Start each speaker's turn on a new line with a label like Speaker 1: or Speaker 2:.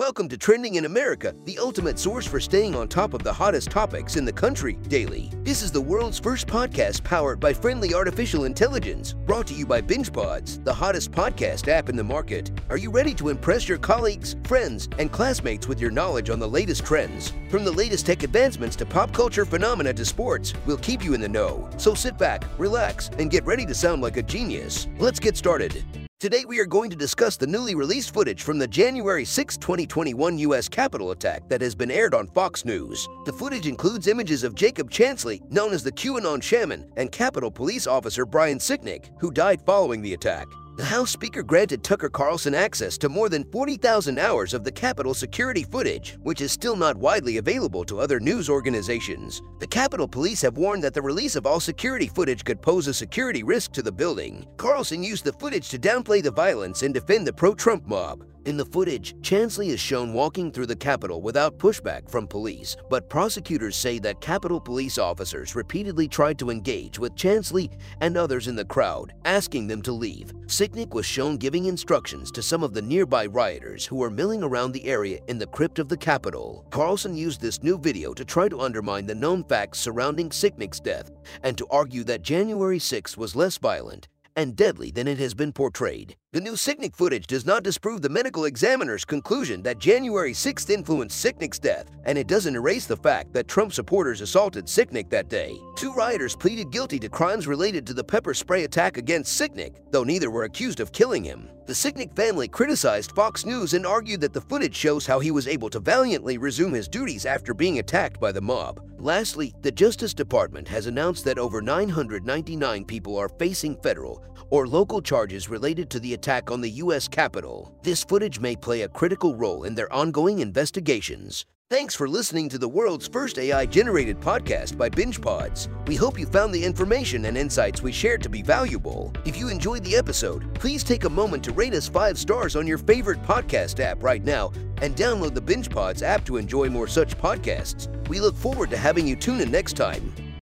Speaker 1: Welcome to Trending in America, the ultimate source for staying on top of the hottest topics in the country daily. This is the world's first podcast powered by friendly artificial intelligence, brought to you by BingePods, the hottest podcast app in the market. Are you ready to impress your colleagues, friends, and classmates with your knowledge on the latest trends? From the latest tech advancements to pop culture phenomena to sports, we'll keep you in the know. So sit back, relax, and get ready to sound like a genius. Let's get started. Today we are going to discuss the newly released footage from the January 6, 2021 U.S. Capitol attack that has been aired on Fox News. The footage includes images of Jacob Chansley, known as the QAnon Shaman, and Capitol Police Officer Brian Sicknick, who died following the attack. The House Speaker granted Tucker Carlson access to more than 40,000 hours of the Capitol security footage, which is still not widely available to other news organizations. The Capitol Police have warned that the release of all security footage could pose a security risk to the building. Carlson used the footage to downplay the violence and defend the pro-Trump mob. In the footage, Chansley is shown walking through the Capitol without pushback from police, but prosecutors say that Capitol police officers repeatedly tried to engage with Chansley and others in the crowd, asking them to leave. Sicknick was shown giving instructions to some of the nearby rioters who were milling around the area in the crypt of the Capitol. Carlson used this new video to try to undermine the known facts surrounding Sicknick's death and to argue that January 6 was less violent and deadly than it has been portrayed. The new Sicknick footage does not disprove the medical examiner's conclusion that January 6th influenced Sicknick's death, and it doesn't erase the fact that Trump supporters assaulted Sicknick that day. Two rioters pleaded guilty to crimes related to the pepper spray attack against Sicknick, though neither were accused of killing him. The Sicknick family criticized Fox News and argued that the footage shows how he was able to valiantly resume his duties after being attacked by the mob. Lastly, the Justice Department has announced that over 999 people are facing federal or local charges related to the attack on the U.S. Capitol. This footage may play a critical role in their ongoing investigations. Thanks for listening to the world's first AI-generated podcast by BingePods. We hope you found the information and insights we shared to be valuable. If you enjoyed the episode, please take a moment to rate us 5 stars on your favorite podcast app right now and download the BingePods app to enjoy more such podcasts. We look forward to having you tune in next time.